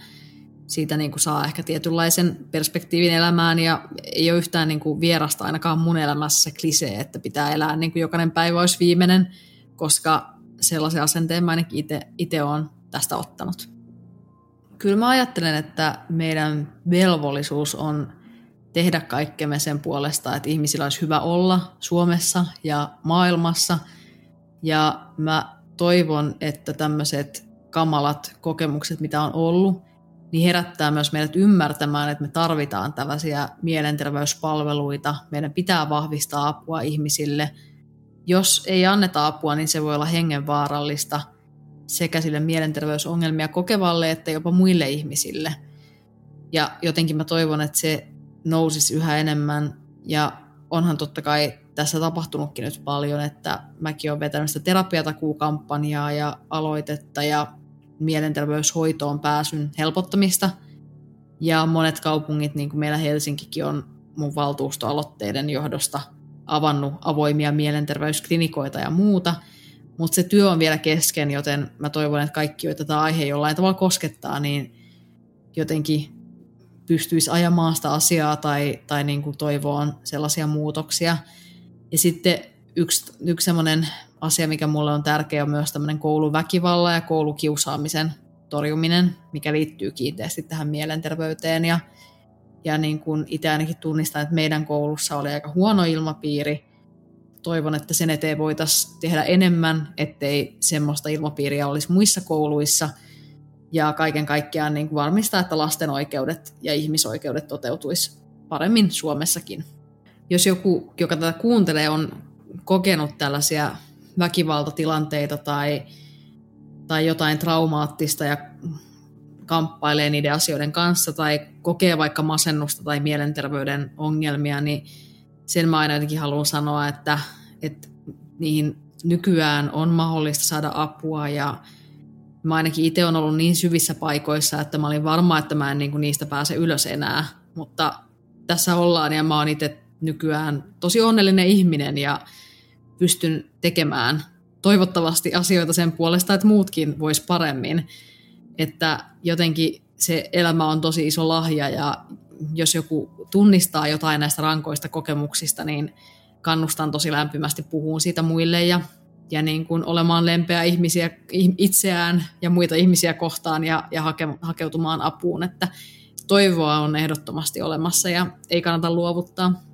siitä niin kuin saa ehkä tietynlaisen perspektiivin elämään ja ei ole yhtään niin kuin vierasta ainakaan mun elämässä se klisee, että pitää elää niin kuin jokainen päivä olisi viimeinen, koska sellaisen asenteen mä ainakin itse olen tästä ottanut. Kyllä mä ajattelen, että meidän velvollisuus on tehdä kaikkemme sen puolesta, että ihmisillä olisi hyvä olla Suomessa ja maailmassa. Ja mä toivon, että tämmöiset kamalat kokemukset, mitä on ollut, niin herättää myös meidät ymmärtämään, että me tarvitaan tällaisia mielenterveyspalveluita. Meidän pitää vahvistaa apua ihmisille. Jos ei anneta apua, niin se voi olla hengenvaarallista sekä sille mielenterveysongelmia kokevalle että jopa muille ihmisille. Ja jotenkin mä toivon, että se nousisi yhä enemmän. Ja onhan totta kai tässä tapahtunutkin nyt paljon, että mäkin olen vetänyt sitä terapiatakuukampanjaa ja aloitetta ja mielenterveyshoitoon pääsyn helpottamista. Ja monet kaupungit, niin kuin meillä Helsinkikin on mun valtuustoaloitteiden johdosta avannut avoimia mielenterveysklinikoita ja muuta. Mutta se työ on vielä kesken, joten mä toivon, että kaikki, joita tämä aihe jollain tavalla koskettaa, niin jotenkin pystyisi ajamaan sitä asiaa tai, tai niin kuin toivoon sellaisia muutoksia. Ja sitten yksi, yksi sellainen asia, mikä mulle on tärkeä, on myös tämmöinen kouluväkivallan ja koulukiusaamisen torjuminen, mikä liittyy kiinteästi tähän mielenterveyteen. Ja, ja niin kuin itse ainakin tunnistan, että meidän koulussa oli aika huono ilmapiiri. Toivon, että sen eteen voitaisiin tehdä enemmän, ettei semmoista ilmapiiriä olisi muissa kouluissa. Ja kaiken kaikkiaan niin kuin varmistaa, että lasten oikeudet ja ihmisoikeudet toteutuisi paremmin Suomessakin. Jos joku, joka tätä kuuntelee, on kokenut tällaisia väkivaltatilanteita tai, tai jotain traumaattista ja kamppailee niiden asioiden kanssa tai kokee vaikka masennusta tai mielenterveyden ongelmia, niin sen mä aina jotenkin haluan sanoa, että, että niihin nykyään on mahdollista saada apua ja mä ainakin itse on ollut niin syvissä paikoissa, että mä olin varma, että mä en niin kuin niistä pääse ylös enää, mutta tässä ollaan ja mä oon itse nykyään tosi onnellinen ihminen ja pystyn tekemään toivottavasti asioita sen puolesta, että muutkin vois paremmin. Että jotenkin se elämä on tosi iso lahja ja jos joku tunnistaa jotain näistä rankoista kokemuksista, niin kannustan tosi lämpimästi puhumaan siitä muille ja, ja niin kuin olemaan lempeä ihmisiä itseään ja muita ihmisiä kohtaan ja, ja hake, hakeutumaan apuun, että toivoa on ehdottomasti olemassa ja ei kannata luovuttaa.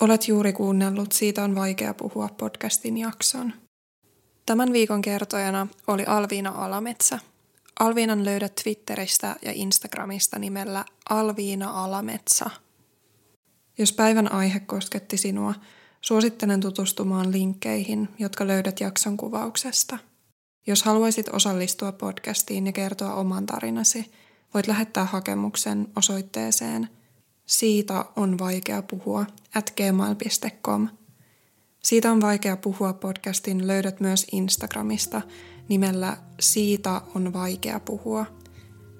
Olet juuri kuunnellut Siitä on vaikea puhua podcastin jakson. Tämän viikon kertojana oli Alviina Alametsä. Alviinan löydät Twitteristä ja Instagramista nimellä Alviina Alametsä. Jos päivän aihe kosketti sinua, suosittelen tutustumaan linkkeihin, jotka löydät jakson kuvauksesta. Jos haluaisit osallistua podcastiin ja kertoa oman tarinasi, voit lähettää hakemuksen osoitteeseen – siitä on vaikea puhua at gmail.com. Siitä on vaikea puhua podcastin löydät myös Instagramista nimellä Siitä on vaikea puhua.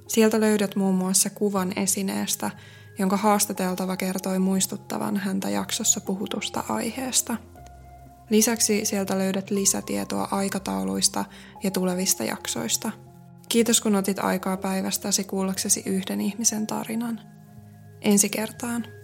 Sieltä löydät muun muassa kuvan esineestä, jonka haastateltava kertoi muistuttavan häntä jaksossa puhutusta aiheesta. Lisäksi sieltä löydät lisätietoa aikatauluista ja tulevista jaksoista. Kiitos kun otit aikaa päivästäsi kuullaksesi yhden ihmisen tarinan. Ensi kertaan.